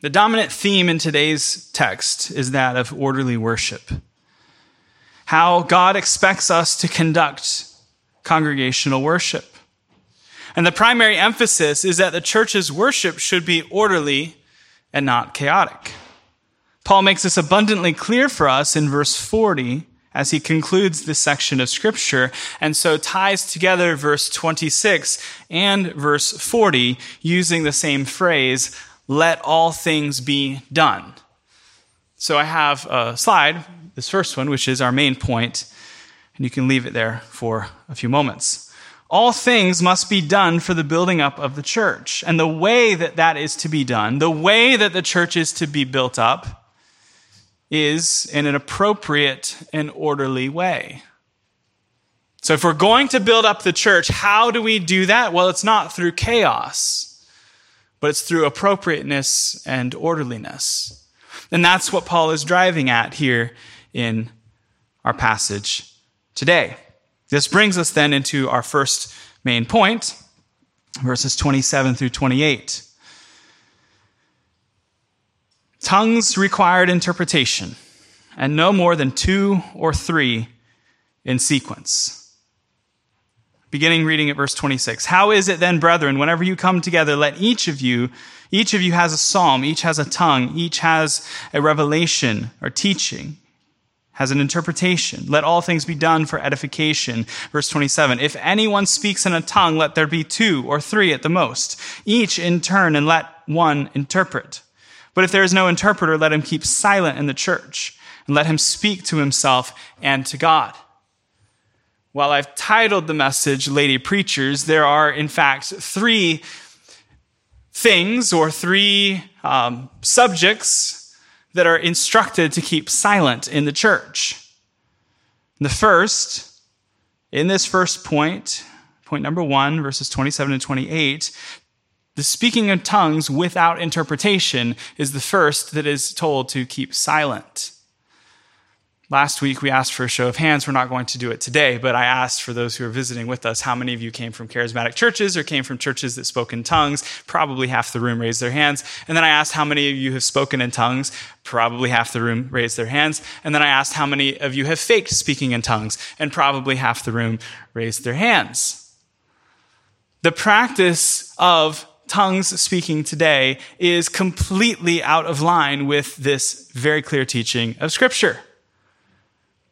The dominant theme in today's text is that of orderly worship. How God expects us to conduct congregational worship. And the primary emphasis is that the church's worship should be orderly and not chaotic. Paul makes this abundantly clear for us in verse 40 as he concludes this section of scripture and so ties together verse 26 and verse 40 using the same phrase, let all things be done. So I have a slide, this first one, which is our main point, and you can leave it there for a few moments. All things must be done for the building up of the church. And the way that that is to be done, the way that the church is to be built up, is in an appropriate and orderly way. So, if we're going to build up the church, how do we do that? Well, it's not through chaos, but it's through appropriateness and orderliness. And that's what Paul is driving at here in our passage today. This brings us then into our first main point, verses 27 through 28. Tongues required interpretation, and no more than two or three in sequence. Beginning reading at verse 26. How is it then, brethren, whenever you come together, let each of you, each of you has a psalm, each has a tongue, each has a revelation or teaching, has an interpretation. Let all things be done for edification. Verse 27. If anyone speaks in a tongue, let there be two or three at the most, each in turn, and let one interpret. But if there is no interpreter, let him keep silent in the church and let him speak to himself and to God. While I've titled the message Lady Preachers, there are in fact three things or three um, subjects that are instructed to keep silent in the church. The first, in this first point, point number one, verses 27 and 28, the speaking in tongues without interpretation is the first that is told to keep silent. Last week, we asked for a show of hands. We're not going to do it today, but I asked for those who are visiting with us how many of you came from charismatic churches or came from churches that spoke in tongues. Probably half the room raised their hands. And then I asked how many of you have spoken in tongues. Probably half the room raised their hands. And then I asked how many of you have faked speaking in tongues. And probably half the room raised their hands. The practice of tongues speaking today is completely out of line with this very clear teaching of Scripture.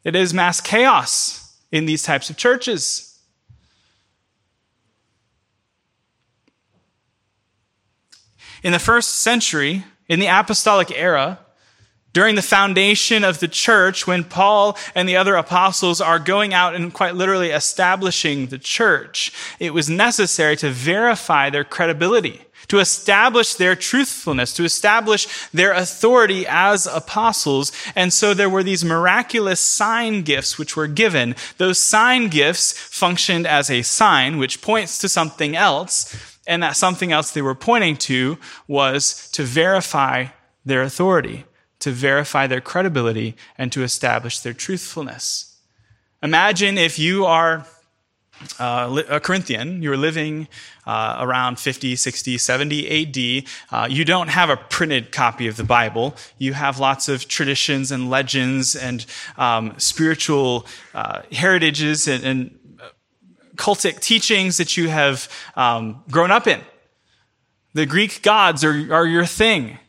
It is mass chaos in these types of churches. In the first century, in the apostolic era, during the foundation of the church, when Paul and the other apostles are going out and quite literally establishing the church, it was necessary to verify their credibility, to establish their truthfulness, to establish their authority as apostles. And so there were these miraculous sign gifts which were given. Those sign gifts functioned as a sign which points to something else. And that something else they were pointing to was to verify their authority to verify their credibility and to establish their truthfulness. Imagine if you are uh, a Corinthian, you're living uh, around 50, 60, 70 AD. Uh, you don't have a printed copy of the Bible. You have lots of traditions and legends and um, spiritual uh, heritages and, and, cultic teachings that you have um, grown up in. The Greek gods are, are your thing.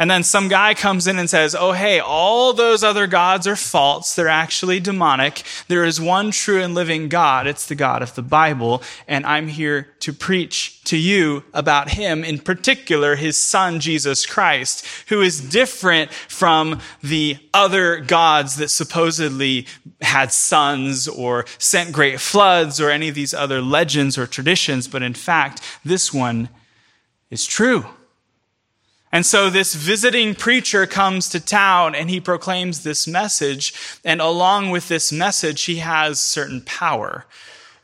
And then some guy comes in and says, Oh, hey, all those other gods are false. They're actually demonic. There is one true and living God. It's the God of the Bible. And I'm here to preach to you about him, in particular, his son, Jesus Christ, who is different from the other gods that supposedly had sons or sent great floods or any of these other legends or traditions. But in fact, this one is true. And so this visiting preacher comes to town and he proclaims this message. And along with this message, he has certain power.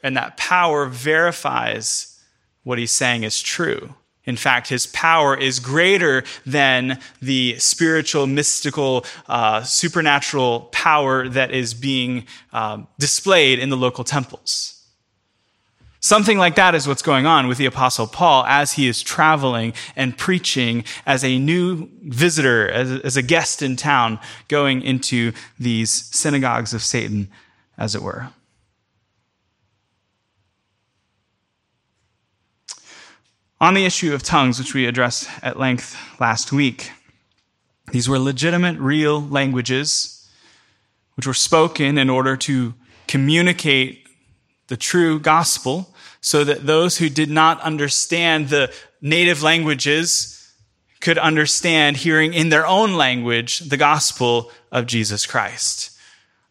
And that power verifies what he's saying is true. In fact, his power is greater than the spiritual, mystical, uh, supernatural power that is being um, displayed in the local temples. Something like that is what's going on with the apostle Paul as he is traveling and preaching as a new visitor, as, as a guest in town, going into these synagogues of Satan, as it were. On the issue of tongues, which we addressed at length last week, these were legitimate, real languages which were spoken in order to communicate the true gospel so that those who did not understand the native languages could understand hearing in their own language the gospel of Jesus Christ.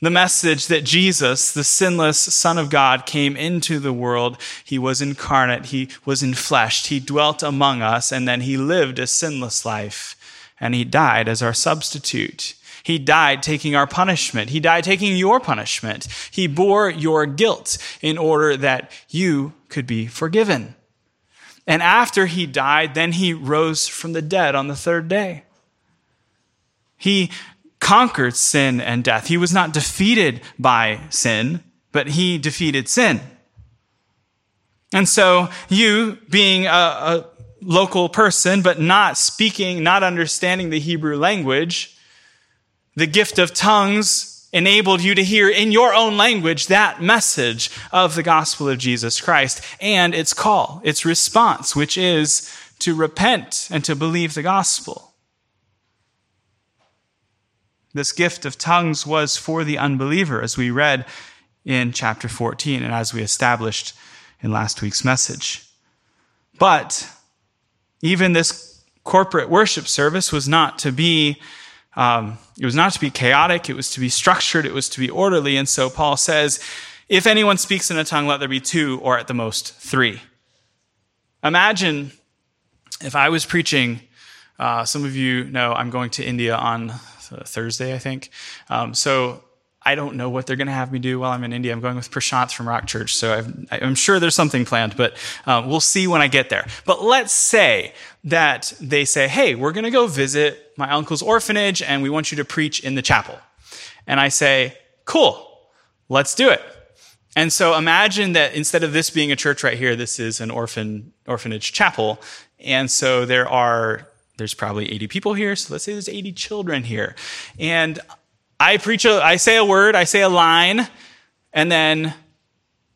The message that Jesus, the sinless Son of God, came into the world. He was incarnate. He was enfleshed. He dwelt among us and then he lived a sinless life and he died as our substitute. He died taking our punishment. He died taking your punishment. He bore your guilt in order that you could be forgiven. And after he died, then he rose from the dead on the third day. He conquered sin and death. He was not defeated by sin, but he defeated sin. And so you, being a, a, local person, but not speaking, not understanding the Hebrew language, the gift of tongues enabled you to hear in your own language that message of the gospel of Jesus Christ and its call, its response, which is to repent and to believe the gospel. This gift of tongues was for the unbeliever, as we read in chapter 14 and as we established in last week's message. But even this corporate worship service was not to be um, it was not to be chaotic it was to be structured it was to be orderly and so paul says if anyone speaks in a tongue let there be two or at the most three imagine if i was preaching uh, some of you know i'm going to india on Thursday, I think. Um, so I don't know what they're going to have me do while I'm in India. I'm going with Prashant from Rock Church, so i am sure there's something planned, but um, we'll see when I get there. But let's say that they say, hey, we're going to go visit my uncle's orphanage and we want you to preach in the chapel. And I say, cool, let's do it. And so imagine that instead of this being a church right here, this is an orphan, orphanage chapel. And so there are there's probably 80 people here, so let's say there's 80 children here. And I preach a, I say a word, I say a line, and then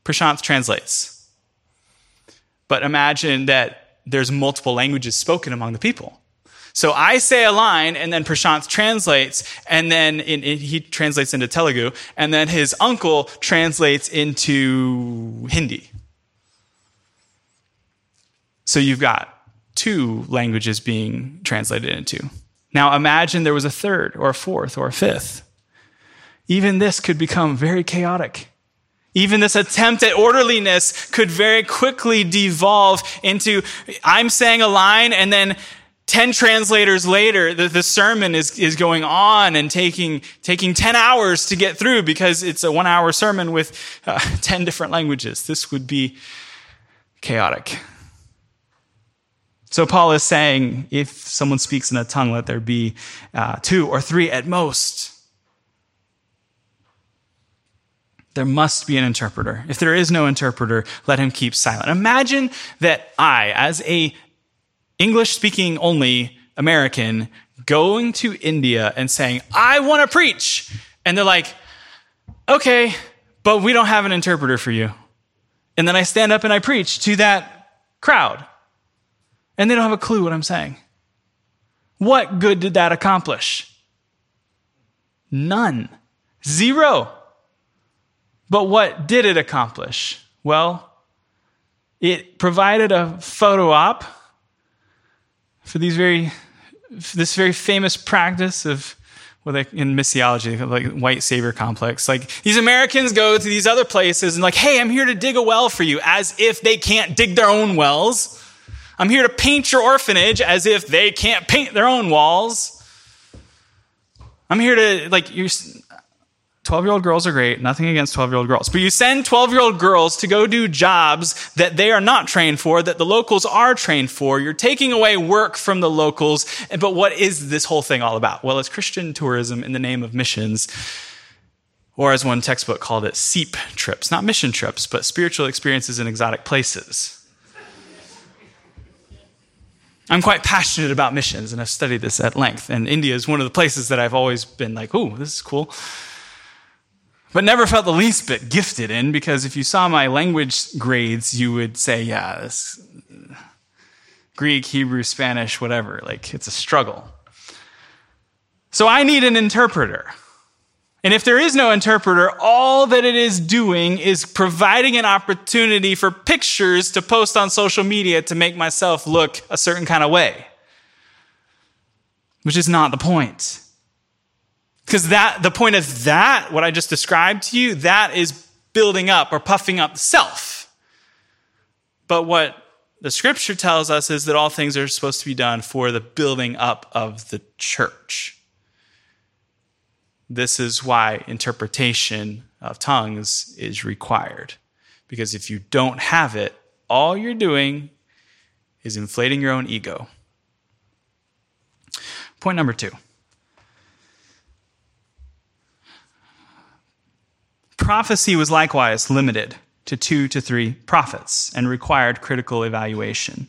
Prashant translates. But imagine that there's multiple languages spoken among the people. So I say a line, and then Prashant translates, and then in, in, he translates into Telugu, and then his uncle translates into Hindi. So you've got two languages being translated into. Now imagine there was a third or a fourth or a fifth. Even this could become very chaotic. Even this attempt at orderliness could very quickly devolve into I'm saying a line and then 10 translators later, the, the sermon is, is going on and taking, taking 10 hours to get through because it's a one hour sermon with uh, 10 different languages. This would be chaotic. So Paul is saying, if someone speaks in a tongue, let there be uh, two or three at most. There must be an interpreter. If there is no interpreter, let him keep silent. Imagine that I, as a English speaking only American, going to India and saying, I want to preach. And they're like, okay, but we don't have an interpreter for you. And then I stand up and I preach to that crowd and they don't have a clue what I'm saying. What good did that accomplish? None. Zero. But what did it accomplish? Well, it provided a photo op for these very, this very famous practice of well, they, in missiology, like white savior complex. Like these Americans go to these other places and like, hey, I'm here to dig a well for you, as if they can't dig their own wells. I'm here to paint your orphanage as if they can't paint their own walls. I'm here to, like, you 12 year old girls are great, nothing against 12 year old girls. But you send 12 year old girls to go do jobs that they are not trained for, that the locals are trained for. You're taking away work from the locals. But what is this whole thing all about? Well, it's Christian tourism in the name of missions. Or, as one textbook called it, SEEP trips. Not mission trips, but spiritual experiences in exotic places. I'm quite passionate about missions, and I've studied this at length. And India is one of the places that I've always been like, ooh, this is cool. But never felt the least bit gifted in, because if you saw my language grades, you would say, yeah, this Greek, Hebrew, Spanish, whatever. Like, it's a struggle. So I need an interpreter. And if there is no interpreter, all that it is doing is providing an opportunity for pictures to post on social media to make myself look a certain kind of way. Which is not the point. Because that, the point of that, what I just described to you, that is building up or puffing up the self. But what the scripture tells us is that all things are supposed to be done for the building up of the church. This is why interpretation of tongues is required. Because if you don't have it, all you're doing is inflating your own ego. Point number two prophecy was likewise limited to two to three prophets and required critical evaluation.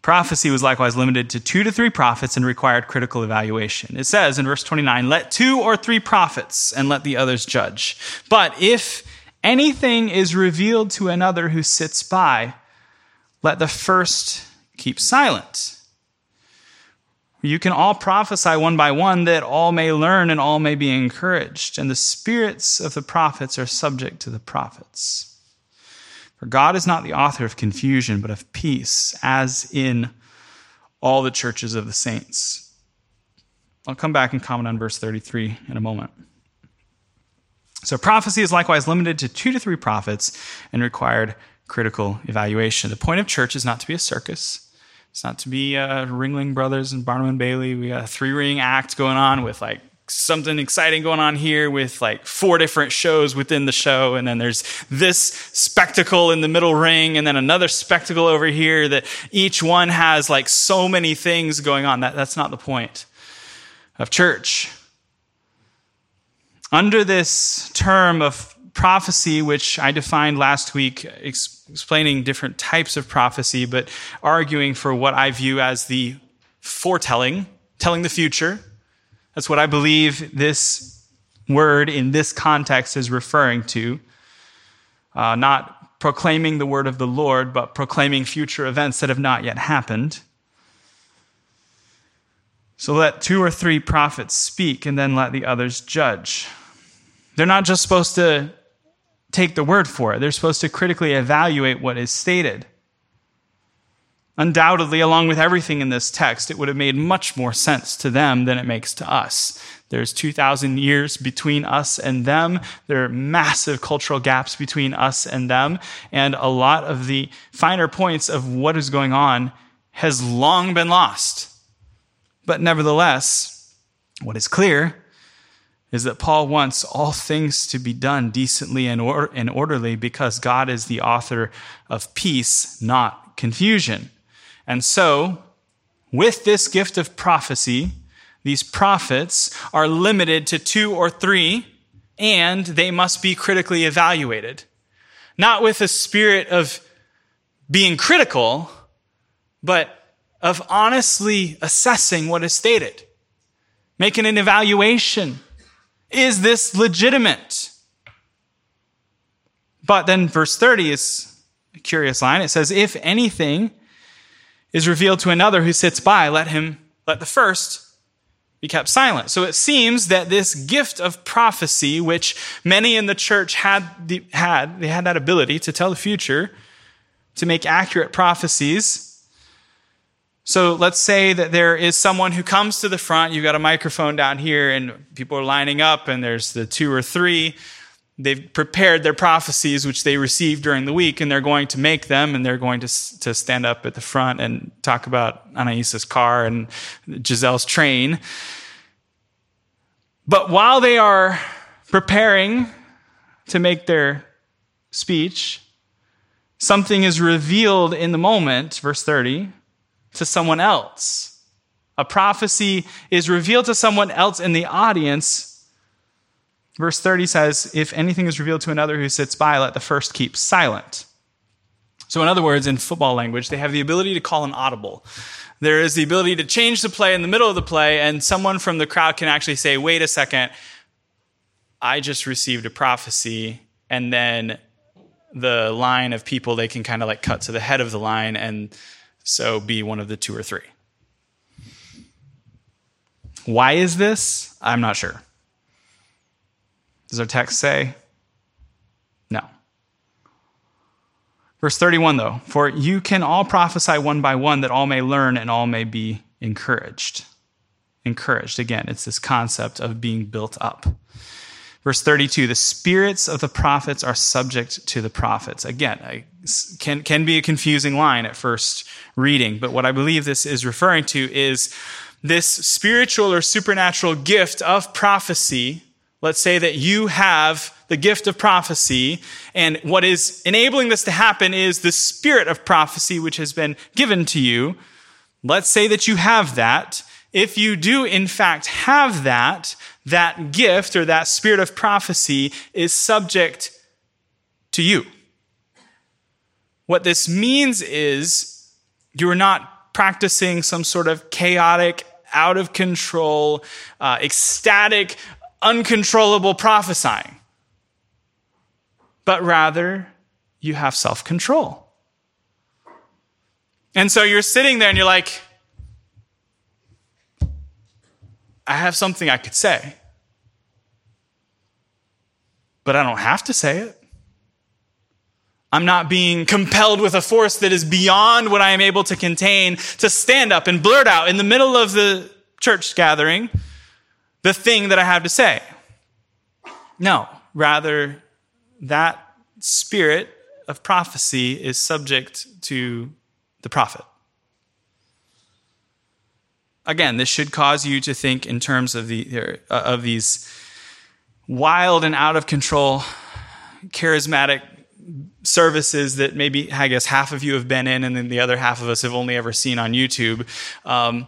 Prophecy was likewise limited to two to three prophets and required critical evaluation. It says in verse 29, let two or three prophets and let the others judge. But if anything is revealed to another who sits by, let the first keep silent. You can all prophesy one by one that all may learn and all may be encouraged. And the spirits of the prophets are subject to the prophets. For God is not the author of confusion, but of peace, as in all the churches of the saints. I'll come back and comment on verse 33 in a moment. So, prophecy is likewise limited to two to three prophets and required critical evaluation. The point of church is not to be a circus. It's not to be uh, Ringling Brothers and Barnum and Bailey. We got a three ring act going on with like something exciting going on here with like four different shows within the show. And then there's this spectacle in the middle ring and then another spectacle over here that each one has like so many things going on. That, that's not the point of church. Under this term of prophecy, which I defined last week, explaining different types of prophecy, but arguing for what I view as the foretelling, telling the future, that's what I believe this word in this context is referring to. Uh, not proclaiming the word of the Lord, but proclaiming future events that have not yet happened. So let two or three prophets speak and then let the others judge. They're not just supposed to take the word for it, they're supposed to critically evaluate what is stated. Undoubtedly, along with everything in this text, it would have made much more sense to them than it makes to us. There's 2,000 years between us and them. There are massive cultural gaps between us and them. And a lot of the finer points of what is going on has long been lost. But nevertheless, what is clear is that Paul wants all things to be done decently and, or- and orderly because God is the author of peace, not confusion. And so, with this gift of prophecy, these prophets are limited to two or three, and they must be critically evaluated. Not with a spirit of being critical, but of honestly assessing what is stated, making an evaluation. Is this legitimate? But then verse 30 is a curious line. It says, If anything is revealed to another who sits by, let him, let the first be kept silent. So it seems that this gift of prophecy, which many in the church had, the, had, they had that ability to tell the future, to make accurate prophecies. So let's say that there is someone who comes to the front, you've got a microphone down here, and people are lining up, and there's the two or three they've prepared their prophecies which they received during the week and they're going to make them and they're going to, to stand up at the front and talk about Anaisa's car and Giselle's train. But while they are preparing to make their speech, something is revealed in the moment, verse 30, to someone else. A prophecy is revealed to someone else in the audience Verse 30 says, If anything is revealed to another who sits by, let the first keep silent. So, in other words, in football language, they have the ability to call an audible. There is the ability to change the play in the middle of the play, and someone from the crowd can actually say, Wait a second, I just received a prophecy. And then the line of people, they can kind of like cut to the head of the line and so be one of the two or three. Why is this? I'm not sure. Does our text say? No. Verse 31, though, for you can all prophesy one by one that all may learn and all may be encouraged. Encouraged. Again, it's this concept of being built up. Verse 32, the spirits of the prophets are subject to the prophets. Again, I, can, can be a confusing line at first reading, but what I believe this is referring to is this spiritual or supernatural gift of prophecy Let's say that you have the gift of prophecy, and what is enabling this to happen is the spirit of prophecy which has been given to you. Let's say that you have that. If you do, in fact, have that, that gift or that spirit of prophecy is subject to you. What this means is you're not practicing some sort of chaotic, out of control, uh, ecstatic, uncontrollable prophesying, but rather you have self control. And so you're sitting there and you're like, I have something I could say, but I don't have to say it. I'm not being compelled with a force that is beyond what I am able to contain to stand up and blurt out in the middle of the church gathering the thing that I have to say. No, rather, that spirit of prophecy is subject to the prophet. Again, this should cause you to think in terms of, the, uh, of these wild and out of control charismatic services that maybe I guess half of you have been in, and then the other half of us have only ever seen on YouTube. Um,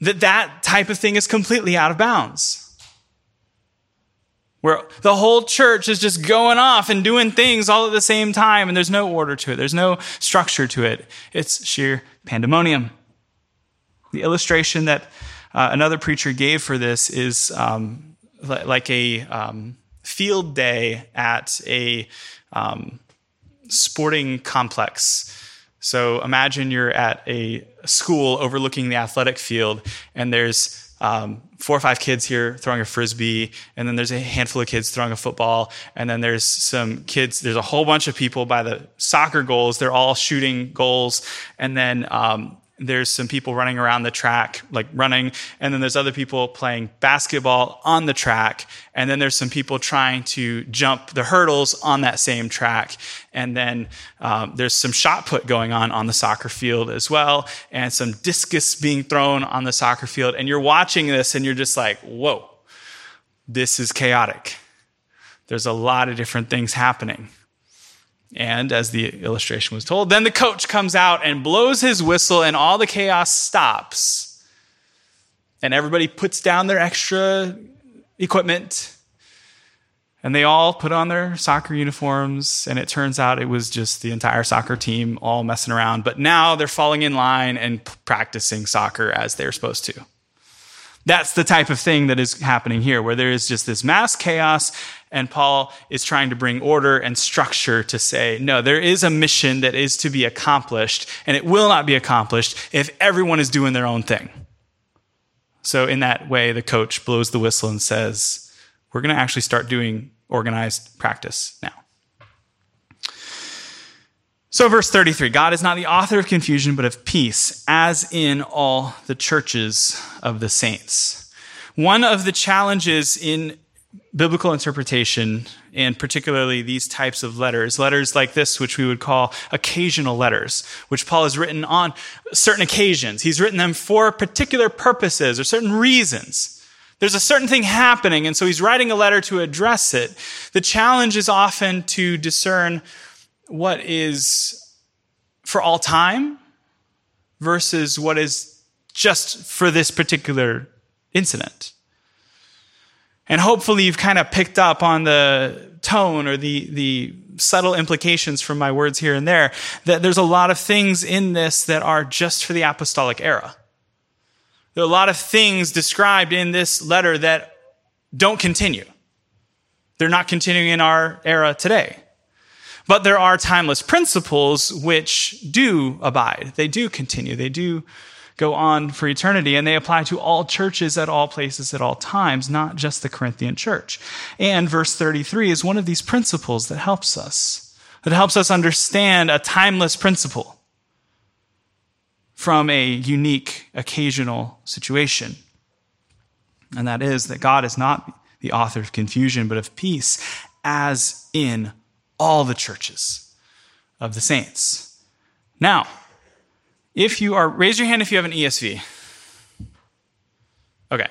that that type of thing is completely out of bounds. Where the whole church is just going off and doing things all at the same time, and there's no order to it, there's no structure to it. It's sheer pandemonium. The illustration that uh, another preacher gave for this is um, like a um, field day at a um, sporting complex so imagine you're at a school overlooking the athletic field, and there's um, four or five kids here throwing a frisbee, and then there's a handful of kids throwing a football, and then there's some kids. There's a whole bunch of people by the soccer goals. They're all shooting goals, and then um, there's some people running around the track, like running, and then there's other people playing basketball on the track, and then there's some people trying to jump the hurdles on that same track, and then um, there's some shot put going on on the soccer field as well, and some discus being thrown on the soccer field, and you're watching this and you're just like, whoa, this is chaotic. There's a lot of different things happening. And as the illustration was told, then the coach comes out and blows his whistle, and all the chaos stops. And everybody puts down their extra equipment. And they all put on their soccer uniforms. And it turns out it was just the entire soccer team all messing around. But now they're falling in line and practicing soccer as they're supposed to. That's the type of thing that is happening here, where there is just this mass chaos, and Paul is trying to bring order and structure to say, no, there is a mission that is to be accomplished, and it will not be accomplished if everyone is doing their own thing. So, in that way, the coach blows the whistle and says, we're going to actually start doing organized practice now. So, verse 33 God is not the author of confusion, but of peace, as in all the churches of the saints. One of the challenges in biblical interpretation, and particularly these types of letters, letters like this, which we would call occasional letters, which Paul has written on certain occasions. He's written them for particular purposes or certain reasons. There's a certain thing happening, and so he's writing a letter to address it. The challenge is often to discern what is for all time versus what is just for this particular incident. And hopefully you've kind of picked up on the tone or the, the subtle implications from my words here and there that there's a lot of things in this that are just for the apostolic era. There are a lot of things described in this letter that don't continue. They're not continuing in our era today. But there are timeless principles which do abide. They do continue. They do go on for eternity, and they apply to all churches at all places at all times, not just the Corinthian church. And verse 33 is one of these principles that helps us, that helps us understand a timeless principle from a unique occasional situation. And that is that God is not the author of confusion, but of peace, as in all the churches of the saints. Now, if you are, raise your hand if you have an ESV. Okay,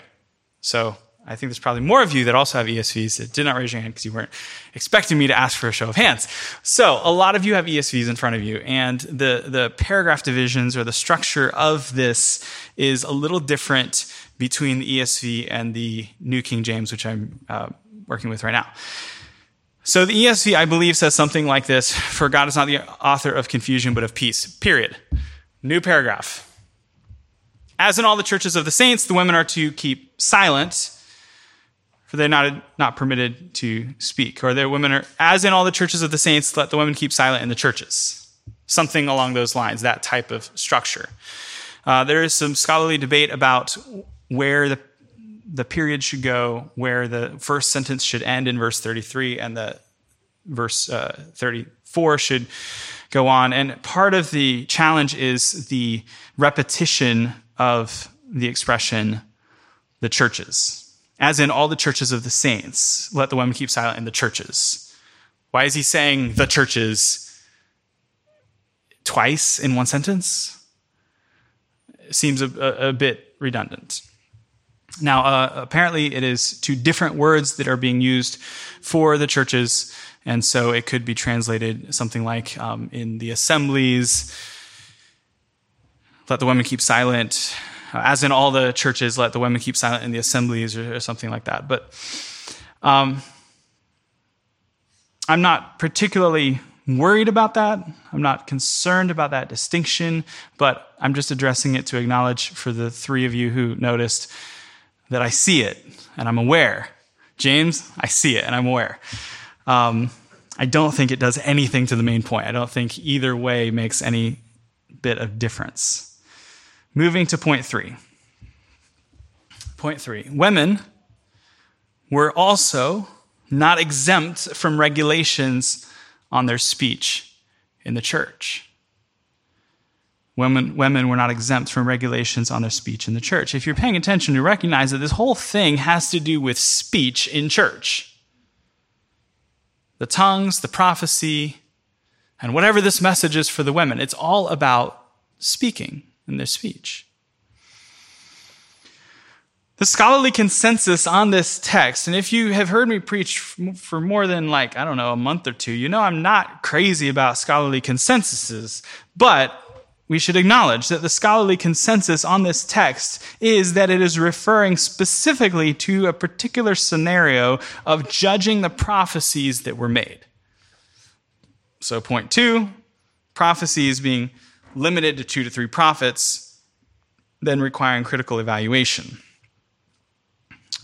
so I think there's probably more of you that also have ESVs that did not raise your hand because you weren't expecting me to ask for a show of hands. So a lot of you have ESVs in front of you, and the, the paragraph divisions or the structure of this is a little different between the ESV and the New King James, which I'm uh, working with right now. So the ESV, I believe, says something like this For God is not the author of confusion, but of peace. Period. New paragraph. As in all the churches of the saints, the women are to keep silent, for they're not, not permitted to speak. Or the women are, as in all the churches of the saints, let the women keep silent in the churches. Something along those lines, that type of structure. Uh, there is some scholarly debate about where the the period should go where the first sentence should end in verse 33 and the verse uh, 34 should go on. And part of the challenge is the repetition of the expression, the churches, as in all the churches of the saints. Let the women keep silent in the churches. Why is he saying the churches twice in one sentence? It seems a, a, a bit redundant. Now, uh, apparently, it is two different words that are being used for the churches, and so it could be translated something like um, in the assemblies, let the women keep silent, uh, as in all the churches, let the women keep silent in the assemblies, or, or something like that. But um, I'm not particularly worried about that. I'm not concerned about that distinction, but I'm just addressing it to acknowledge for the three of you who noticed that I see it and I'm aware. James, I see it and I'm aware. Um, I don't think it does anything to the main point. I don't think either way makes any bit of difference. Moving to point three. Point three women were also not exempt from regulations on their speech in the church women, women were not exempt from regulations on their speech in the church. If you're paying attention, you recognize that this whole thing has to do with speech in church. The tongues, the prophecy, and whatever this message is for the women, it's all about speaking in their speech. The scholarly consensus on this text, and if you have heard me preach for more than like, I don't know, a month or two, you know I'm not crazy about scholarly consensuses, but we should acknowledge that the scholarly consensus on this text is that it is referring specifically to a particular scenario of judging the prophecies that were made. So, point two prophecies being limited to two to three prophets, then requiring critical evaluation.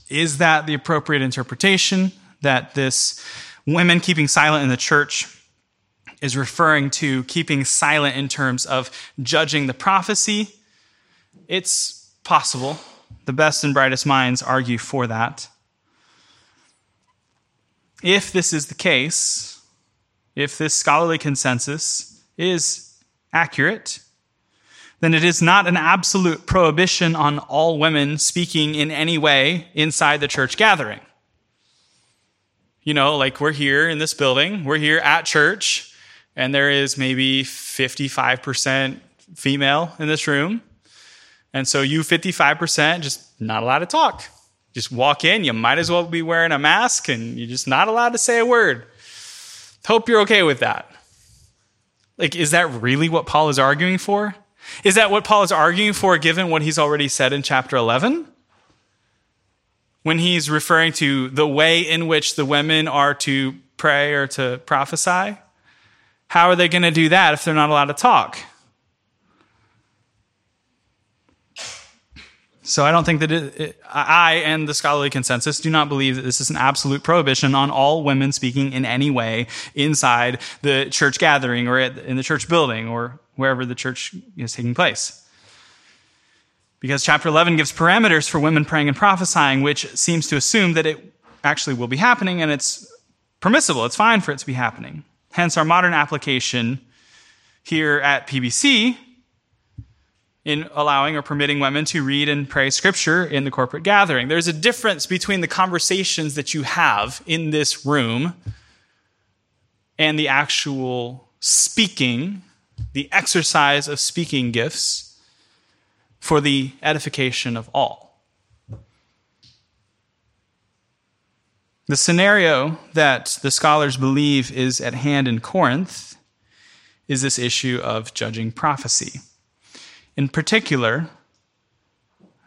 Is that the appropriate interpretation that this women keeping silent in the church is referring to keeping silent in terms of judging the prophecy. It's possible. The best and brightest minds argue for that. If this is the case, if this scholarly consensus is accurate, then it is not an absolute prohibition on all women speaking in any way inside the church gathering. You know, like we're here in this building, we're here at church and there is maybe 55% female in this room. And so you 55% just not allowed to talk. Just walk in, you might as well be wearing a mask and you're just not allowed to say a word. Hope you're okay with that. Like, is that really what Paul is arguing for? Is that what Paul is arguing for given what he's already said in chapter 11? when he's referring to the way in which the women are to pray or to prophesy? How are they going to do that if they're not allowed to talk? So I don't think that it, it, I and the scholarly consensus do not believe that this is an absolute prohibition on all women speaking in any way inside the church gathering or in the church building or wherever the church is taking place. Because chapter 11 gives parameters for women praying and prophesying, which seems to assume that it actually will be happening and it's permissible. It's fine for it to be happening. Hence, our modern application here at PBC in allowing or permitting women to read and pray scripture in the corporate gathering. There's a difference between the conversations that you have in this room and the actual speaking, the exercise of speaking gifts for the edification of all. The scenario that the scholars believe is at hand in Corinth is this issue of judging prophecy. In particular,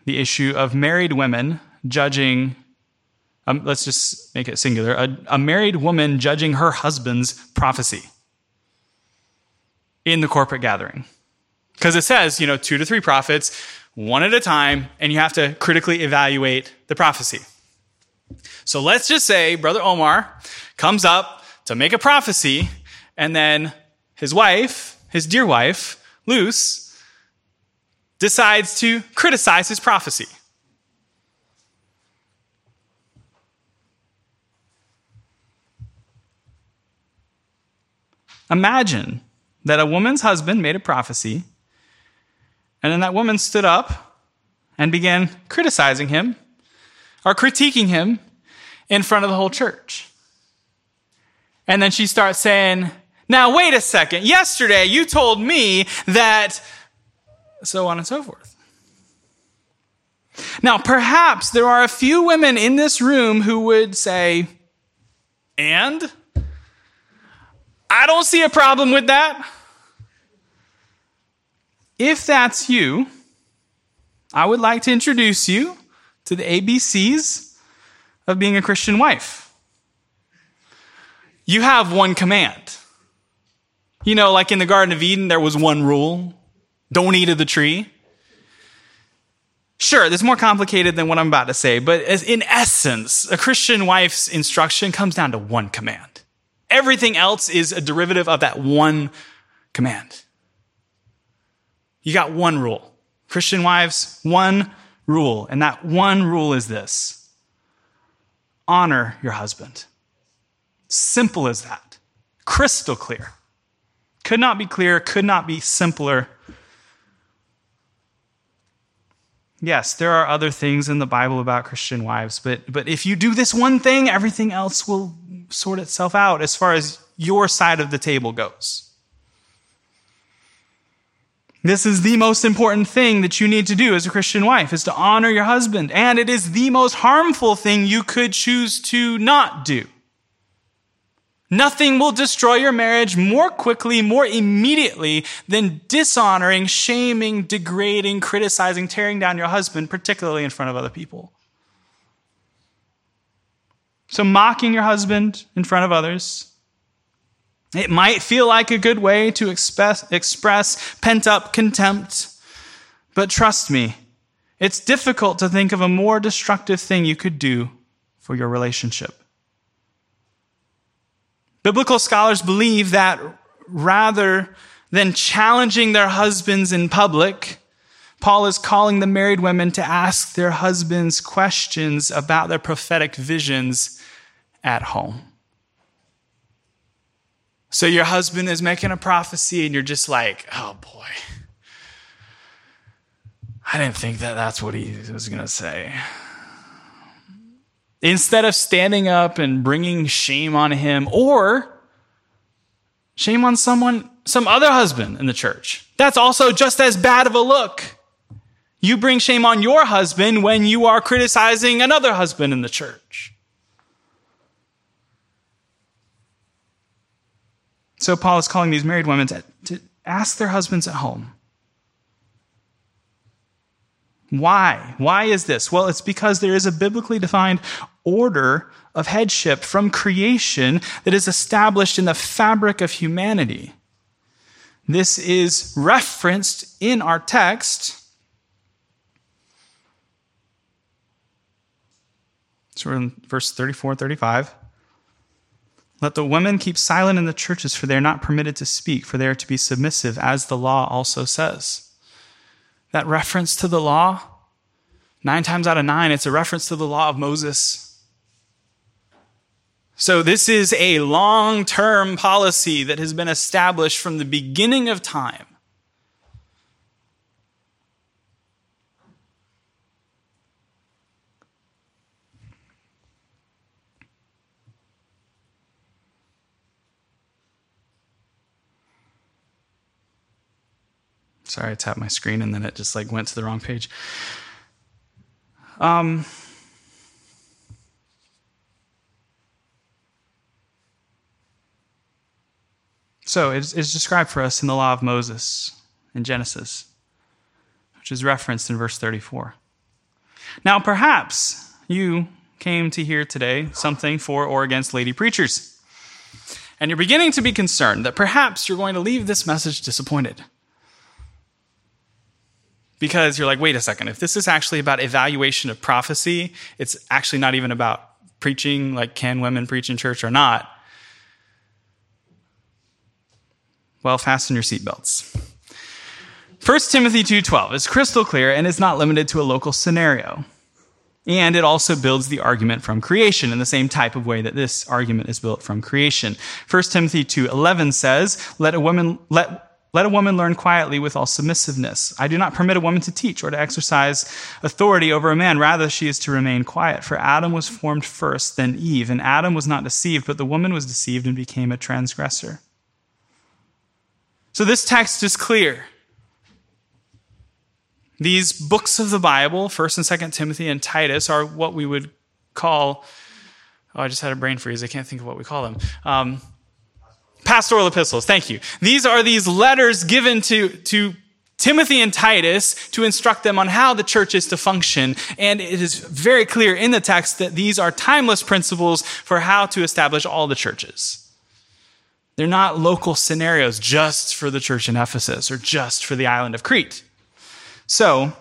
the issue of married women judging, um, let's just make it singular, a, a married woman judging her husband's prophecy in the corporate gathering. Because it says, you know, two to three prophets, one at a time, and you have to critically evaluate the prophecy. So let's just say Brother Omar comes up to make a prophecy, and then his wife, his dear wife, Luce, decides to criticize his prophecy. Imagine that a woman's husband made a prophecy, and then that woman stood up and began criticizing him or critiquing him in front of the whole church. And then she starts saying, Now, wait a second. Yesterday you told me that so on and so forth. Now, perhaps there are a few women in this room who would say, and? I don't see a problem with that. If that's you, I would like to introduce you to the ABCs of being a Christian wife. You have one command. You know, like in the Garden of Eden, there was one rule don't eat of the tree. Sure, this is more complicated than what I'm about to say, but in essence, a Christian wife's instruction comes down to one command. Everything else is a derivative of that one command. You got one rule. Christian wives, one rule. And that one rule is this honor your husband. Simple as that. Crystal clear. Could not be clearer, could not be simpler Yes, there are other things in the Bible about Christian wives, but, but if you do this one thing, everything else will sort itself out as far as your side of the table goes. This is the most important thing that you need to do as a Christian wife is to honor your husband. And it is the most harmful thing you could choose to not do. Nothing will destroy your marriage more quickly, more immediately than dishonoring, shaming, degrading, criticizing, tearing down your husband, particularly in front of other people. So, mocking your husband in front of others. It might feel like a good way to express, express pent up contempt, but trust me, it's difficult to think of a more destructive thing you could do for your relationship. Biblical scholars believe that rather than challenging their husbands in public, Paul is calling the married women to ask their husbands questions about their prophetic visions at home. So your husband is making a prophecy and you're just like, oh boy. I didn't think that that's what he was going to say. Instead of standing up and bringing shame on him or shame on someone, some other husband in the church. That's also just as bad of a look. You bring shame on your husband when you are criticizing another husband in the church. So Paul is calling these married women to, to ask their husbands at home Why? Why is this? Well, it's because there is a biblically defined order of headship from creation that is established in the fabric of humanity. This is referenced in our text. So we're in verse 34 35. Let the women keep silent in the churches, for they are not permitted to speak, for they are to be submissive, as the law also says. That reference to the law, nine times out of nine, it's a reference to the law of Moses. So, this is a long term policy that has been established from the beginning of time. Sorry, I tapped my screen and then it just like went to the wrong page. Um, so it's, it's described for us in the law of Moses in Genesis, which is referenced in verse 34. Now, perhaps you came to hear today something for or against lady preachers. And you're beginning to be concerned that perhaps you're going to leave this message disappointed because you're like, wait a second, if this is actually about evaluation of prophecy, it's actually not even about preaching, like can women preach in church or not. Well, fasten your seatbelts. 1 Timothy 2:12 is crystal clear and is not limited to a local scenario. And it also builds the argument from creation in the same type of way that this argument is built from creation. 1 Timothy 2:11 says, "Let a woman let let a woman learn quietly with all submissiveness. I do not permit a woman to teach or to exercise authority over a man. Rather, she is to remain quiet. For Adam was formed first, then Eve. And Adam was not deceived, but the woman was deceived and became a transgressor. So this text is clear. These books of the Bible, 1st and 2nd Timothy and Titus, are what we would call, oh, I just had a brain freeze. I can't think of what we call them. Um, pastoral epistles. Thank you. These are these letters given to, to Timothy and Titus to instruct them on how the church is to function. And it is very clear in the text that these are timeless principles for how to establish all the churches. They're not local scenarios just for the church in Ephesus or just for the island of Crete. So,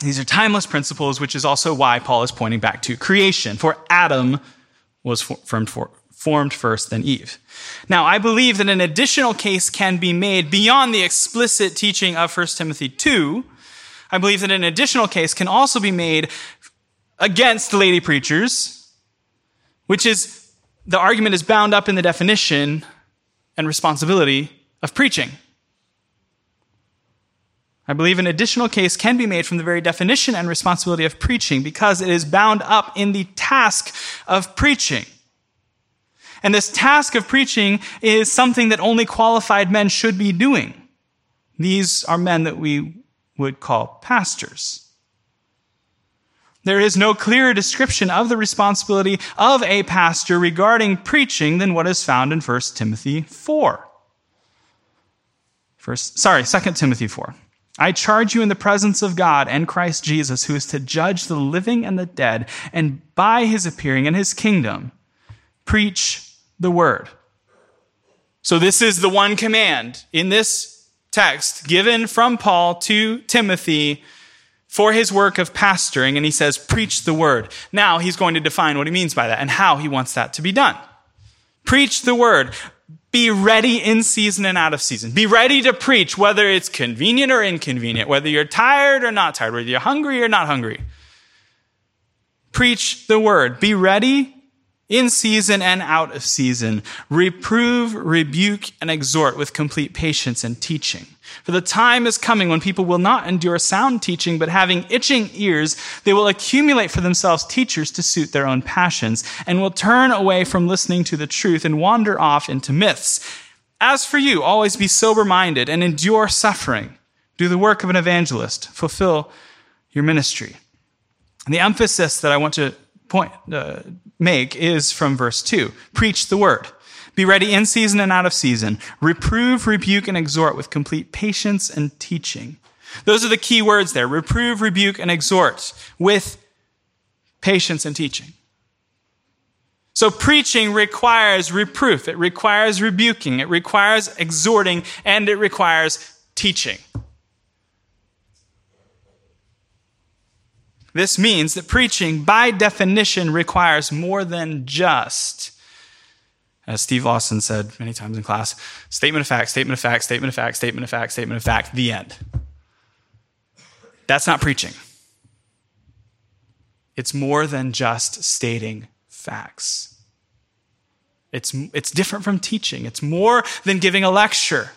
these are timeless principles, which is also why Paul is pointing back to creation. For Adam was formed, formed first, than Eve. Now, I believe that an additional case can be made beyond the explicit teaching of 1 Timothy 2. I believe that an additional case can also be made against lady preachers, which is the argument is bound up in the definition and responsibility of preaching. I believe an additional case can be made from the very definition and responsibility of preaching because it is bound up in the task of preaching. And this task of preaching is something that only qualified men should be doing. These are men that we would call pastors. There is no clearer description of the responsibility of a pastor regarding preaching than what is found in 1 Timothy 4. First, sorry, 2 Timothy 4. I charge you in the presence of God and Christ Jesus, who is to judge the living and the dead, and by his appearing in his kingdom, preach the word. So this is the one command in this text given from Paul to Timothy for his work of pastoring. And he says, preach the word. Now he's going to define what he means by that and how he wants that to be done. Preach the word. Be ready in season and out of season. Be ready to preach, whether it's convenient or inconvenient, whether you're tired or not tired, whether you're hungry or not hungry. Preach the word. Be ready in season and out of season. Reprove, rebuke, and exhort with complete patience and teaching. For the time is coming when people will not endure sound teaching, but having itching ears, they will accumulate for themselves teachers to suit their own passions, and will turn away from listening to the truth and wander off into myths. As for you, always be sober minded and endure suffering. Do the work of an evangelist. Fulfill your ministry. And the emphasis that I want to point, uh, make is from verse 2. Preach the word. Be ready in season and out of season. Reprove, rebuke, and exhort with complete patience and teaching. Those are the key words there reprove, rebuke, and exhort with patience and teaching. So preaching requires reproof, it requires rebuking, it requires exhorting, and it requires teaching. This means that preaching, by definition, requires more than just, as Steve Lawson said many times in class, statement of fact, statement of fact, statement of fact, statement of fact, statement of fact, the end. That's not preaching. It's more than just stating facts. It's, it's different from teaching. It's more than giving a lecture.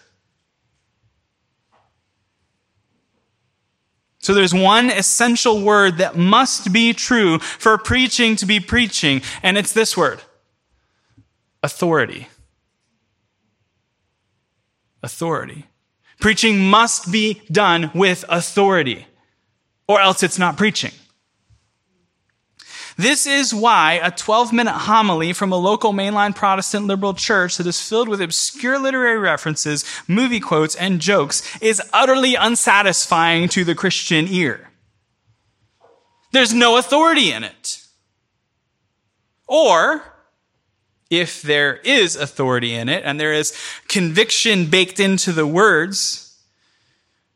So there's one essential word that must be true for preaching to be preaching, and it's this word authority. Authority. Preaching must be done with authority, or else it's not preaching. This is why a 12 minute homily from a local mainline Protestant liberal church that is filled with obscure literary references, movie quotes, and jokes is utterly unsatisfying to the Christian ear. There's no authority in it. Or, if there is authority in it and there is conviction baked into the words,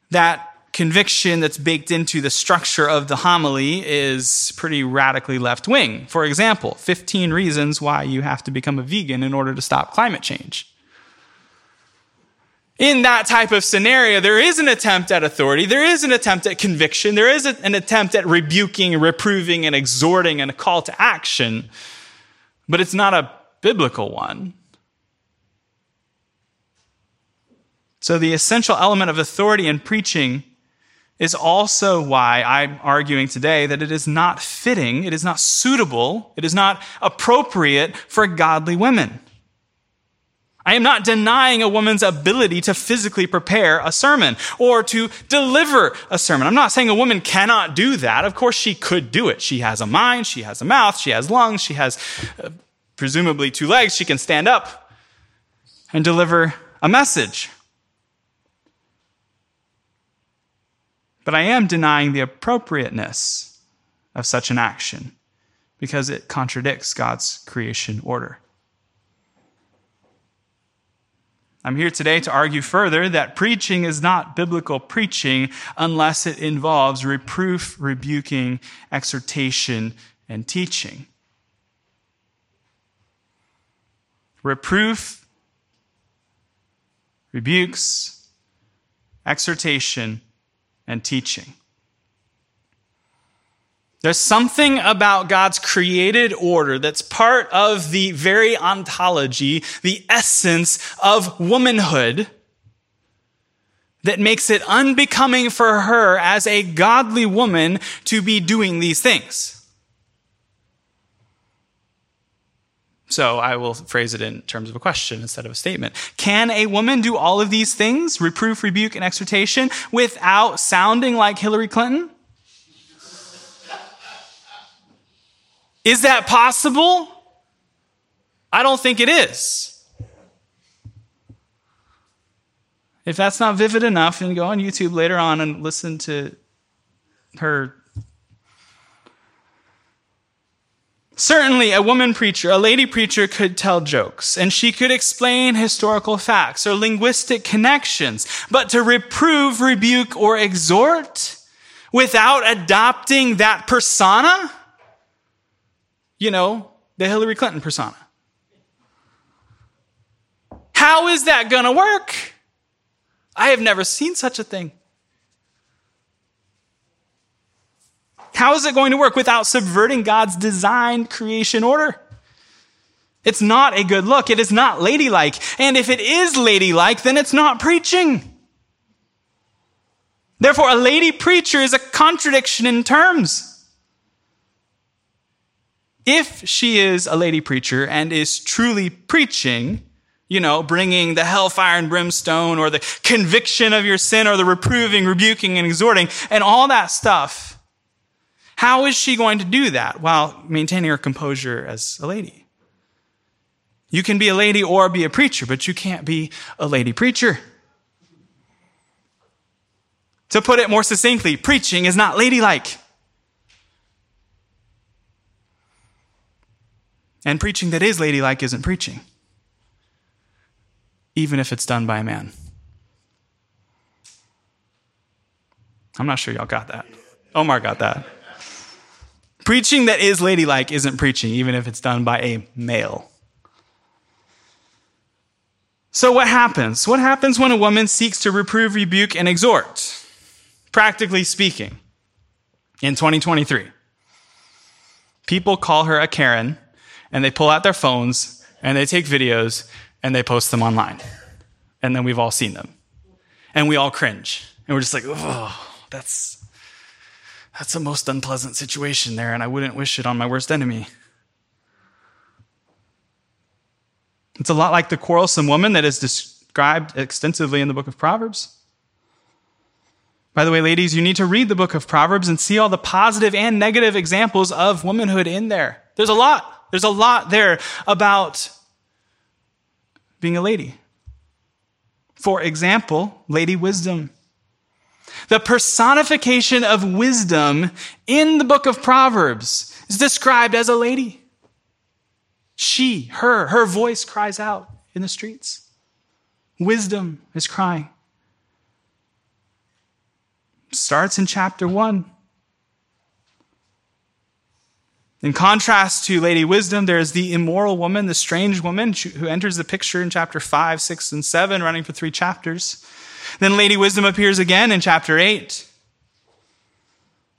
that conviction that's baked into the structure of the homily is pretty radically left wing. For example, 15 reasons why you have to become a vegan in order to stop climate change. In that type of scenario, there is an attempt at authority, there is an attempt at conviction, there is an attempt at rebuking, reproving, and exhorting and a call to action, but it's not a biblical one. So, the essential element of authority in preaching is also why I'm arguing today that it is not fitting, it is not suitable, it is not appropriate for godly women. I am not denying a woman's ability to physically prepare a sermon or to deliver a sermon. I'm not saying a woman cannot do that. Of course, she could do it. She has a mind, she has a mouth, she has lungs, she has uh, presumably two legs. She can stand up and deliver a message. But I am denying the appropriateness of such an action because it contradicts God's creation order. I'm here today to argue further that preaching is not biblical preaching unless it involves reproof, rebuking, exhortation, and teaching. Reproof, rebukes, exhortation, and teaching. There's something about God's created order that's part of the very ontology, the essence of womanhood, that makes it unbecoming for her as a godly woman to be doing these things. So I will phrase it in terms of a question instead of a statement. Can a woman do all of these things, reproof, rebuke, and exhortation, without sounding like Hillary Clinton? Is that possible? I don't think it is. If that's not vivid enough, then go on YouTube later on and listen to her Certainly, a woman preacher, a lady preacher could tell jokes, and she could explain historical facts or linguistic connections, but to reprove, rebuke, or exhort without adopting that persona, you know, the Hillary Clinton persona. How is that going to work? I have never seen such a thing. How is it going to work without subverting God's designed creation order? It's not a good look. It is not ladylike. And if it is ladylike, then it's not preaching. Therefore, a lady preacher is a contradiction in terms. If she is a lady preacher and is truly preaching, you know, bringing the hellfire and brimstone or the conviction of your sin or the reproving, rebuking, and exhorting and all that stuff, how is she going to do that while maintaining her composure as a lady? You can be a lady or be a preacher, but you can't be a lady preacher. To put it more succinctly, preaching is not ladylike. And preaching that is ladylike isn't preaching, even if it's done by a man. I'm not sure y'all got that. Omar got that. Preaching that is ladylike isn't preaching, even if it's done by a male. So, what happens? What happens when a woman seeks to reprove, rebuke, and exhort? Practically speaking, in 2023, people call her a Karen and they pull out their phones and they take videos and they post them online. And then we've all seen them. And we all cringe. And we're just like, oh, that's, that's the most unpleasant situation there, and I wouldn't wish it on my worst enemy. It's a lot like the quarrelsome woman that is described extensively in the book of Proverbs. By the way, ladies, you need to read the book of Proverbs and see all the positive and negative examples of womanhood in there. There's a lot. There's a lot there about being a lady. For example, Lady Wisdom. The personification of wisdom in the book of Proverbs is described as a lady. She, her, her voice cries out in the streets. Wisdom is crying. Starts in chapter 1. In contrast to Lady Wisdom, there is the immoral woman, the strange woman who enters the picture in chapter 5, 6, and 7, running for three chapters. Then Lady Wisdom appears again in chapter 8.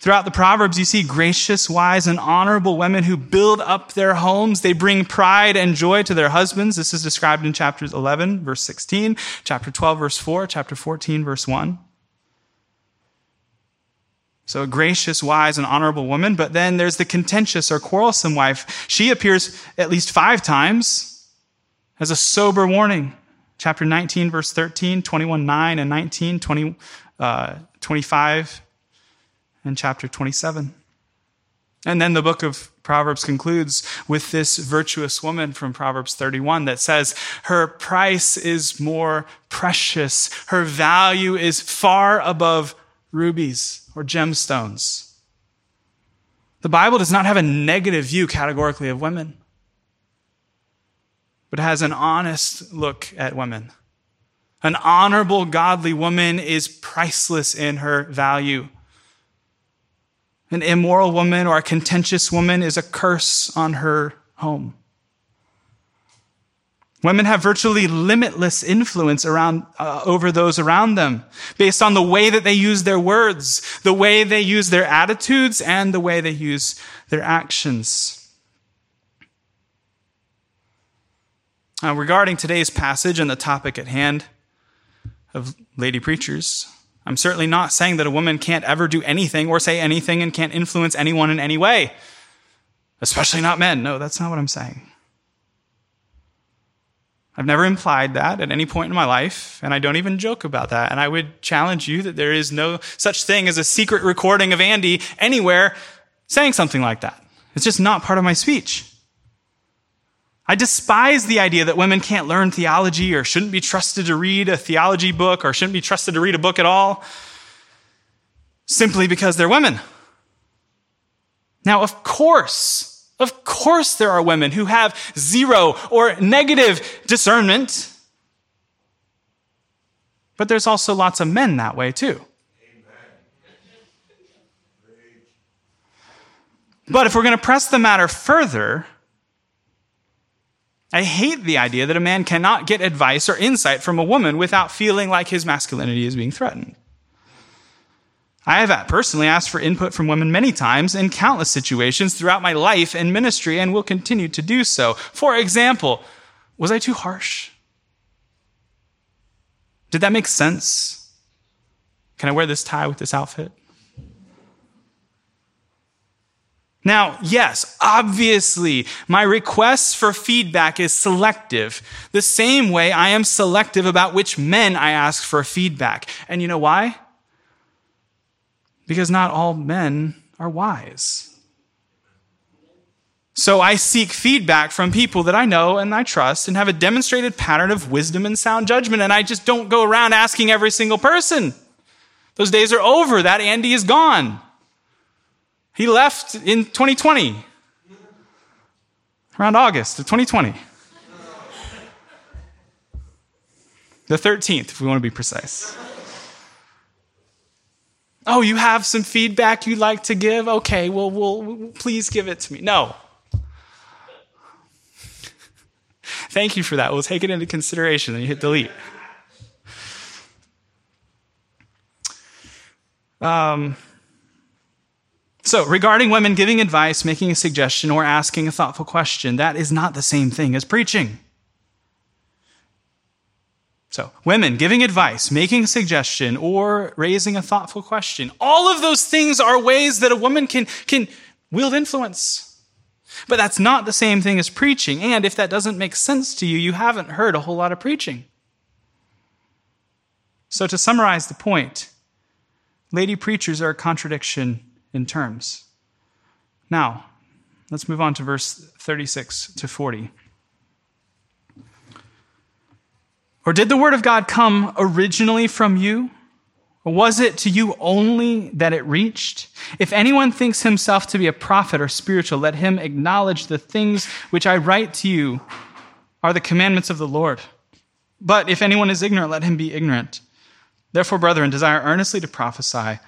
Throughout the Proverbs, you see gracious, wise, and honorable women who build up their homes. They bring pride and joy to their husbands. This is described in chapters 11, verse 16, chapter 12, verse 4, chapter 14, verse 1. So a gracious, wise, and honorable woman. But then there's the contentious or quarrelsome wife. She appears at least five times as a sober warning. Chapter 19, verse 13, 21, 9, and 19, 20, uh, 25, and chapter 27. And then the book of Proverbs concludes with this virtuous woman from Proverbs 31 that says, Her price is more precious. Her value is far above rubies or gemstones. The Bible does not have a negative view categorically of women, but has an honest look at women. An honorable, godly woman is priceless in her value. An immoral woman or a contentious woman is a curse on her home. Women have virtually limitless influence around, uh, over those around them based on the way that they use their words, the way they use their attitudes, and the way they use their actions. Now, regarding today's passage and the topic at hand of lady preachers, I'm certainly not saying that a woman can't ever do anything or say anything and can't influence anyone in any way, especially not men. No, that's not what I'm saying. I've never implied that at any point in my life, and I don't even joke about that. And I would challenge you that there is no such thing as a secret recording of Andy anywhere saying something like that. It's just not part of my speech. I despise the idea that women can't learn theology or shouldn't be trusted to read a theology book or shouldn't be trusted to read a book at all simply because they're women. Now, of course, of course, there are women who have zero or negative discernment. But there's also lots of men that way too. But if we're going to press the matter further, I hate the idea that a man cannot get advice or insight from a woman without feeling like his masculinity is being threatened. I have personally asked for input from women many times in countless situations throughout my life and ministry and will continue to do so. For example, was I too harsh? Did that make sense? Can I wear this tie with this outfit? Now, yes, obviously, my request for feedback is selective. The same way I am selective about which men I ask for feedback. And you know why? because not all men are wise. So I seek feedback from people that I know and I trust and have a demonstrated pattern of wisdom and sound judgment. And I just don't go around asking every single person. Those days are over. That Andy is gone. He left in 2020, around August of 2020. The 13th, if we want to be precise. Oh, you have some feedback you'd like to give? Okay, well, we'll please give it to me. No. Thank you for that. We'll take it into consideration. Then you hit delete. Um, so, regarding women giving advice, making a suggestion, or asking a thoughtful question, that is not the same thing as preaching. So, women giving advice, making a suggestion, or raising a thoughtful question. All of those things are ways that a woman can, can wield influence. But that's not the same thing as preaching. And if that doesn't make sense to you, you haven't heard a whole lot of preaching. So, to summarize the point, lady preachers are a contradiction in terms. Now, let's move on to verse 36 to 40. Or did the word of God come originally from you? Or was it to you only that it reached? If anyone thinks himself to be a prophet or spiritual, let him acknowledge the things which I write to you are the commandments of the Lord. But if anyone is ignorant, let him be ignorant. Therefore, brethren, desire earnestly to prophesy,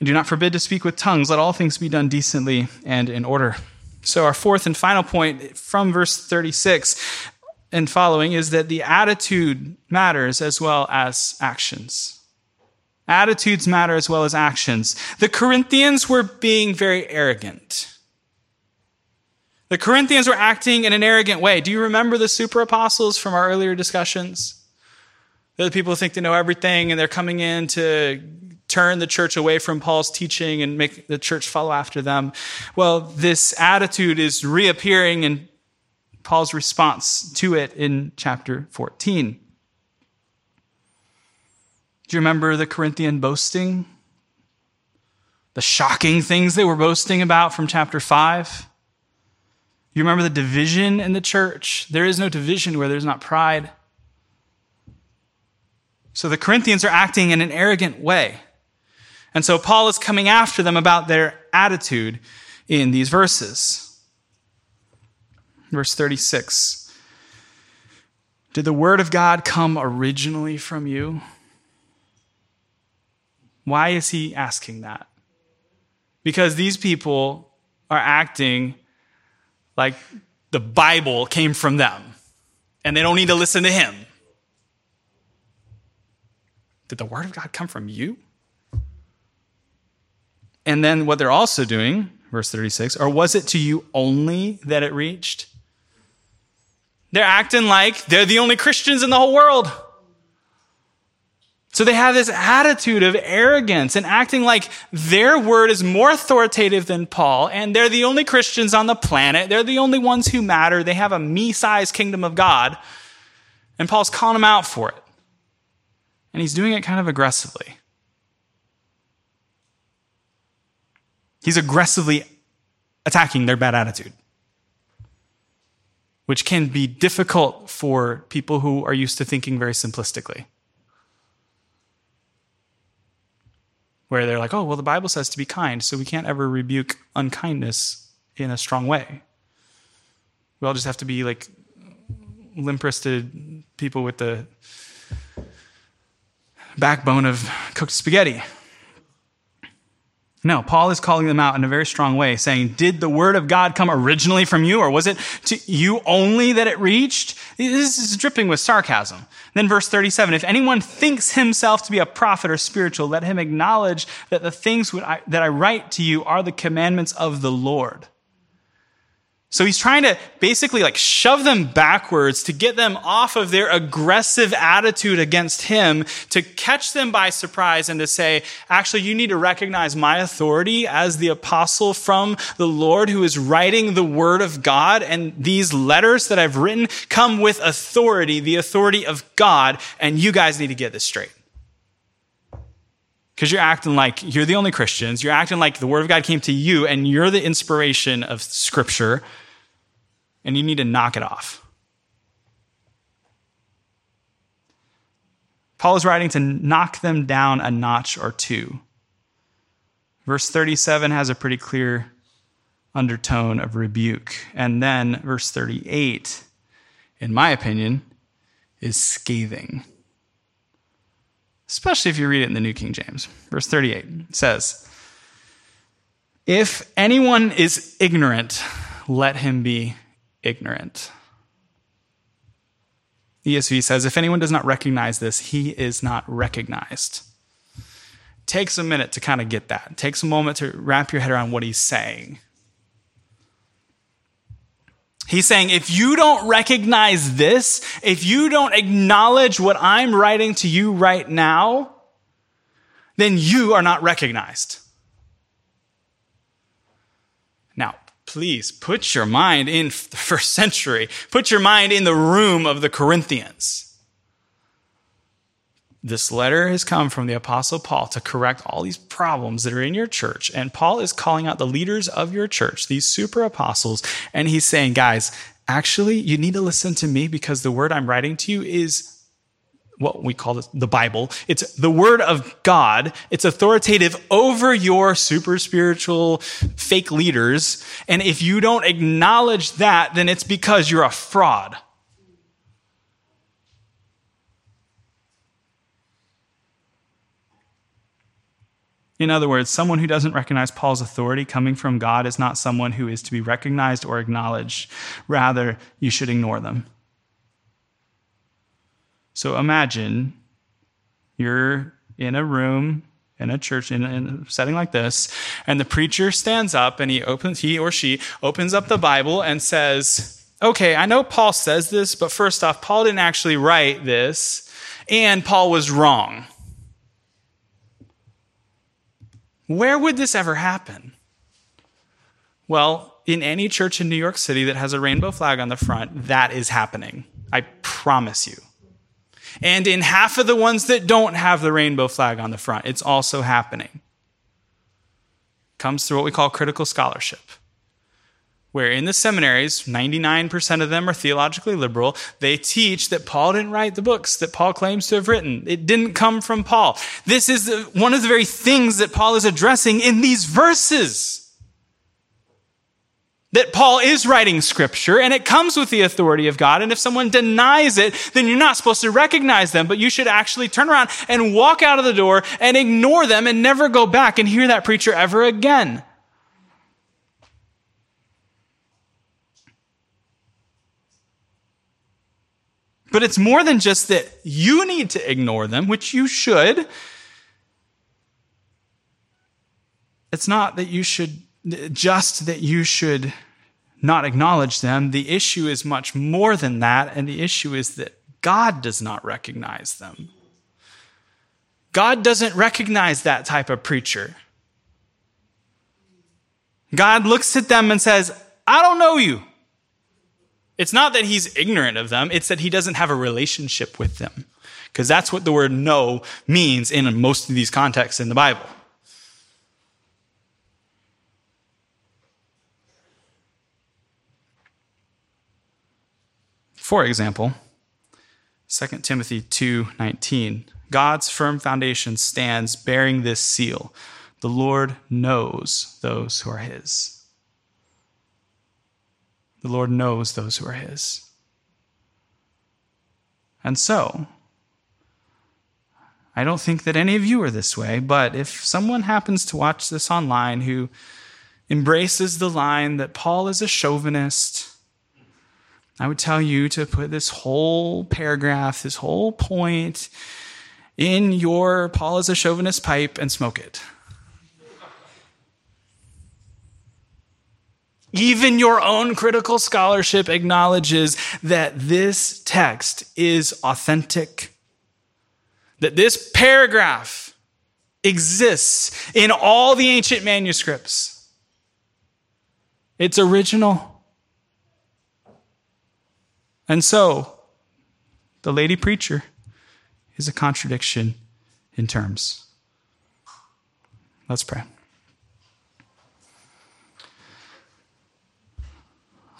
and do not forbid to speak with tongues. Let all things be done decently and in order. So, our fourth and final point from verse 36 and following is that the attitude matters as well as actions. Attitudes matter as well as actions. The Corinthians were being very arrogant. The Corinthians were acting in an arrogant way. Do you remember the super apostles from our earlier discussions? The people who think they know everything and they're coming in to turn the church away from Paul's teaching and make the church follow after them. Well, this attitude is reappearing in Paul's response to it in chapter 14. Do you remember the Corinthian boasting? The shocking things they were boasting about from chapter 5? You remember the division in the church? There is no division where there's not pride. So the Corinthians are acting in an arrogant way. And so Paul is coming after them about their attitude in these verses. Verse 36 Did the word of God come originally from you? Why is he asking that? Because these people are acting like the Bible came from them and they don't need to listen to him. Did the word of God come from you? And then what they're also doing, verse 36, or was it to you only that it reached? They're acting like they're the only Christians in the whole world. So they have this attitude of arrogance and acting like their word is more authoritative than Paul, and they're the only Christians on the planet. They're the only ones who matter. They have a me sized kingdom of God. And Paul's calling them out for it. And he's doing it kind of aggressively. He's aggressively attacking their bad attitude which can be difficult for people who are used to thinking very simplistically. Where they're like, oh, well, the Bible says to be kind, so we can't ever rebuke unkindness in a strong way. We all just have to be like limp wristed people with the backbone of cooked spaghetti. No, Paul is calling them out in a very strong way, saying, Did the word of God come originally from you, or was it to you only that it reached? This is dripping with sarcasm. Then verse 37, if anyone thinks himself to be a prophet or spiritual, let him acknowledge that the things that I write to you are the commandments of the Lord. So he's trying to basically like shove them backwards to get them off of their aggressive attitude against him, to catch them by surprise and to say, actually, you need to recognize my authority as the apostle from the Lord who is writing the word of God. And these letters that I've written come with authority, the authority of God. And you guys need to get this straight. Because you're acting like you're the only Christians. You're acting like the word of God came to you and you're the inspiration of scripture and you need to knock it off. Paul is writing to knock them down a notch or two. Verse 37 has a pretty clear undertone of rebuke. And then verse 38, in my opinion, is scathing. Especially if you read it in the New King James. Verse 38 says, If anyone is ignorant, let him be ignorant. ESV says, If anyone does not recognize this, he is not recognized. Takes a minute to kind of get that. Takes a moment to wrap your head around what he's saying. He's saying, if you don't recognize this, if you don't acknowledge what I'm writing to you right now, then you are not recognized. Now, please put your mind in the first century. Put your mind in the room of the Corinthians. This letter has come from the Apostle Paul to correct all these problems that are in your church. And Paul is calling out the leaders of your church, these super apostles, and he's saying, guys, actually, you need to listen to me because the word I'm writing to you is what we call the Bible. It's the word of God. It's authoritative over your super spiritual fake leaders. And if you don't acknowledge that, then it's because you're a fraud. In other words, someone who doesn't recognize Paul's authority coming from God is not someone who is to be recognized or acknowledged. Rather, you should ignore them. So imagine you're in a room in a church in, a setting like this and the preacher stands up and he opens he or she opens up the bible and says okay i know paul says this but first off paul didn't actually write this and paul was wrong Where would this ever happen? Well, in any church in New York City that has a rainbow flag on the front, that is happening. I promise you. And in half of the ones that don't have the rainbow flag on the front, it's also happening. Comes through what we call critical scholarship where in the seminaries, 99% of them are theologically liberal, they teach that Paul didn't write the books that Paul claims to have written. It didn't come from Paul. This is one of the very things that Paul is addressing in these verses. That Paul is writing scripture and it comes with the authority of God. And if someone denies it, then you're not supposed to recognize them, but you should actually turn around and walk out of the door and ignore them and never go back and hear that preacher ever again. But it's more than just that you need to ignore them, which you should. It's not that you should, just that you should not acknowledge them. The issue is much more than that, and the issue is that God does not recognize them. God doesn't recognize that type of preacher. God looks at them and says, I don't know you. It's not that he's ignorant of them, it's that he doesn't have a relationship with them. Because that's what the word know means in most of these contexts in the Bible. For example, 2 Timothy 2:19, God's firm foundation stands bearing this seal. The Lord knows those who are his. The Lord knows those who are His. And so, I don't think that any of you are this way, but if someone happens to watch this online who embraces the line that Paul is a chauvinist, I would tell you to put this whole paragraph, this whole point in your Paul is a chauvinist pipe and smoke it. Even your own critical scholarship acknowledges that this text is authentic, that this paragraph exists in all the ancient manuscripts. It's original. And so, the lady preacher is a contradiction in terms. Let's pray.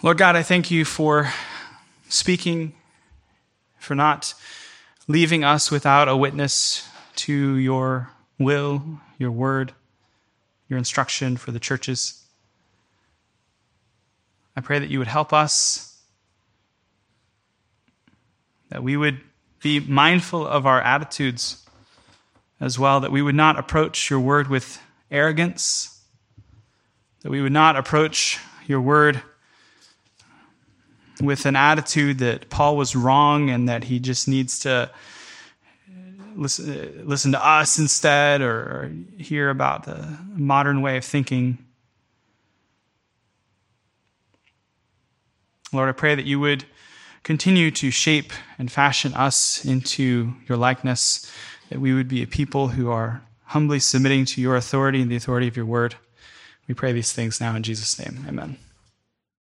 Lord God, I thank you for speaking, for not leaving us without a witness to your will, your word, your instruction for the churches. I pray that you would help us, that we would be mindful of our attitudes as well, that we would not approach your word with arrogance, that we would not approach your word with an attitude that Paul was wrong and that he just needs to listen, listen to us instead or, or hear about the modern way of thinking. Lord, I pray that you would continue to shape and fashion us into your likeness, that we would be a people who are humbly submitting to your authority and the authority of your word. We pray these things now in Jesus' name. Amen.